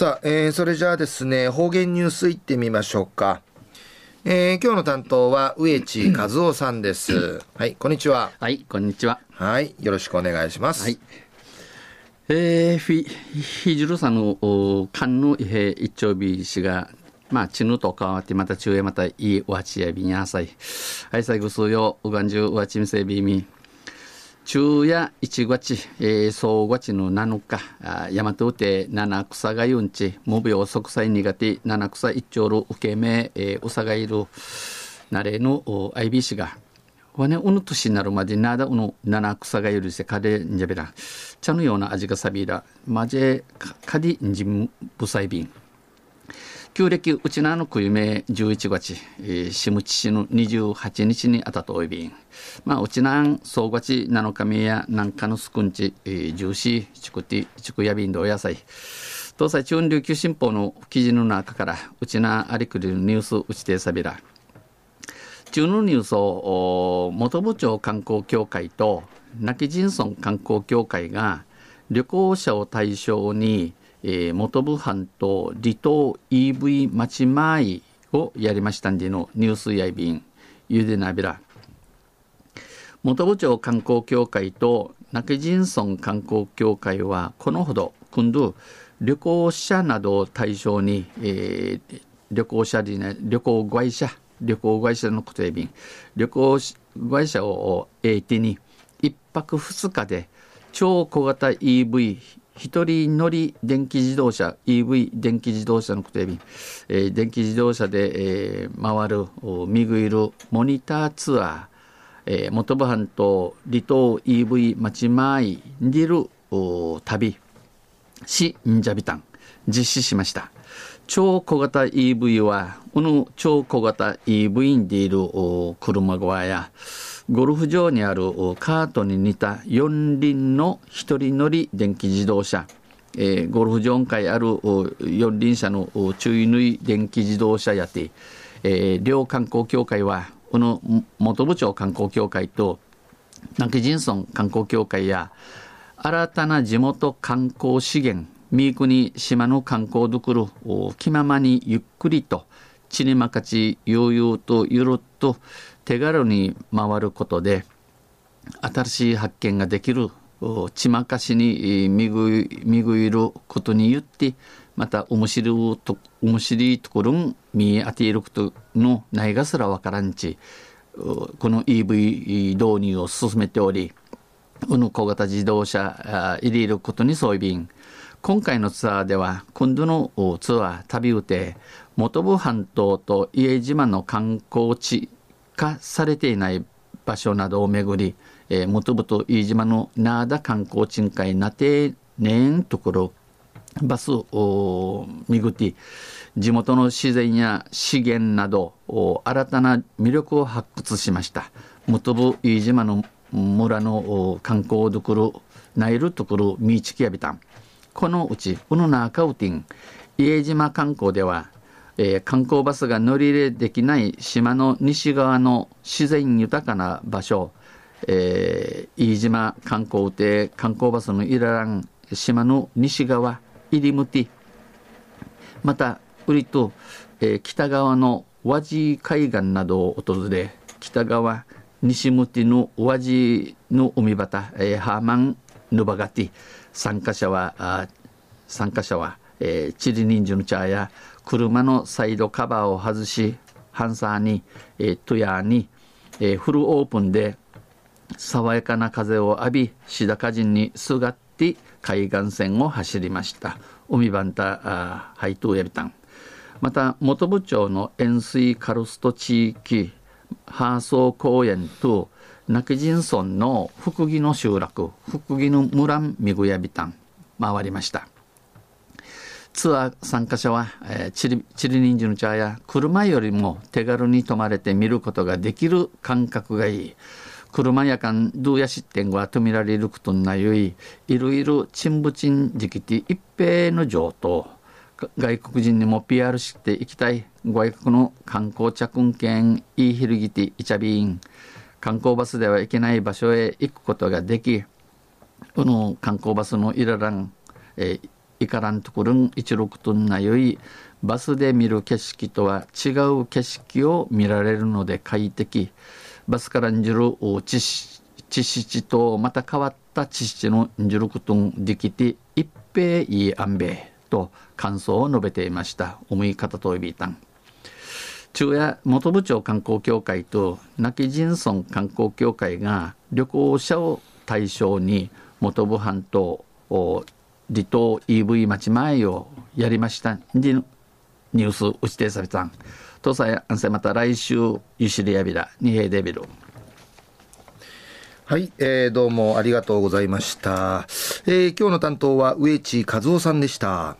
さあ、えー、それじゃあですね、方言ニュースいってみましょうか。えー、今日の担当は植地和夫さんです。はい、こんにちは。はい、こんにちは。はい、よろしくお願いします。はい。えー、ひ、ひじるさんの、かんのいへ一丁日氏が、まあ、ちぬと変わって、また中へまたいいわちやびにあさい。はい、最後数よ、うがんじゅうわちみせびみ。昼夜1月、えー、総月の7日、大和うて七草がゆんち、無病息災苦手、七草一丁る受け目、えー、うさがいる、なれの IBC が、わね、うぬ年になるまでなだうぬ七草がゆるせかでんじゃべら、茶のような味がさびら、まじかでんじんぶさいびん。旧暦うちなのくゆめ11月、えー、しむちしの28日にあたとおいびん。まあ、うちなん総月7日目やなんかのすくんち、えー、重視、ちくて、ちくやびんどお野菜。東西中琉球新報の記事の中から、うちなありくりのニュースうちてさびら。中のニュースを、元部長観光協会と、亡き人村観光協会が、旅行者を対象に、えー、元部半島離島 EV 町前をやりましたんでのニュースやいびんゆでなびら。元部町観光協会と亡き人村観光協会はこのほど今度旅行者などを対象に、えー、旅行者で、ね、旅行会社旅行会社のことやびん旅行会社を相手に1泊2日で超小型 EV 一人乗り電気自動車 EV 電気自動車のことやび、えー、電気自動車で、えー、回るミグイルモニターツアー、えー、元部半島離島 EV 町前に出る旅しんじゃびたん実施しました。超小型 EV はこの超小型 EV にでいる車側やゴルフ場にあるカートに似た四輪の一人乗り電気自動車、えー、ゴルフ場会ある四輪車の注意縫い電気自動車やて、えー、両観光協会はこの元部長観光協会と亡き人村観光協会や新たな地元観光資源三国島の観光どころ気ままにゆっくりとちにまかち悠々とゆるっと手軽に回ることで新しい発見ができるちまかしに見ぐ見ぐいることによってまた面白いと面白いところに見当ていることのないがすらわからんちこの EV 導入を進めておりこの小型自動車入れることにそういび今回のツアーでは今度のツアー旅うて本部半島と伊江島の観光地化されていない場所などを巡り、えー、元々飯島のナーダ観光賃会なてねんところバスを巡って地元の自然や資源など新たな魅力を発掘しました。元部飯島の村の観光どころナイルところミーチキヤビタンこのうちこの中ウティン家島観光ではえー、観光バスが乗り入れできない島の西側の自然豊かな場所、えー、飯島観光で観光バスのいららん島の西側入りむてまた売りと、えー、北側の和地海岸などを訪れ北側西向きの和地の海端、えー、ハーマンヌバガティ参加者は参加者は、えー、チリニンジュの茶や車のサイドカバーを外しハンサーに、えー、トゥヤーに、えー、フルオープンで爽やかな風を浴びシダカ人にすがって海岸線を走りました。海バンタハイトゥエビタン。また元部長の塩水カルスト地域ハーソー公園と亡き人村の福木の集落福木の村ミグヤビタン回りました。ツアー参加者は、えー、チリチリニンジの茶や車よりも手軽に泊まれて見ることができる感覚がいい。車やかんどうやしってんごはとみられることなゆい、いろいろ沈ん沈時期一平の上等。外国人にも PR していきたい外国の観光着運券いいひるぎてイチャビーン観光バスでは行けない場所へ行くことができこの観光バスのいららん、えーいからんところん16トンなよいバスで見る景色とは違う景色を見られるので快適。バスからんじる知識とまた変わった知識の16トンできて一平いい安米と感想を述べていました。思い方といびいたん。中夜元部長観光協会と亡き人村観光協会が旅行者を対象に元部半島離島 EV 町前をやりました。ニュース打ち手された。んとさやんせまた来週ゆしりやびら二平デビル。はい、えー、どうもありがとうございました、えー、今日の担当は植地和夫さんでした。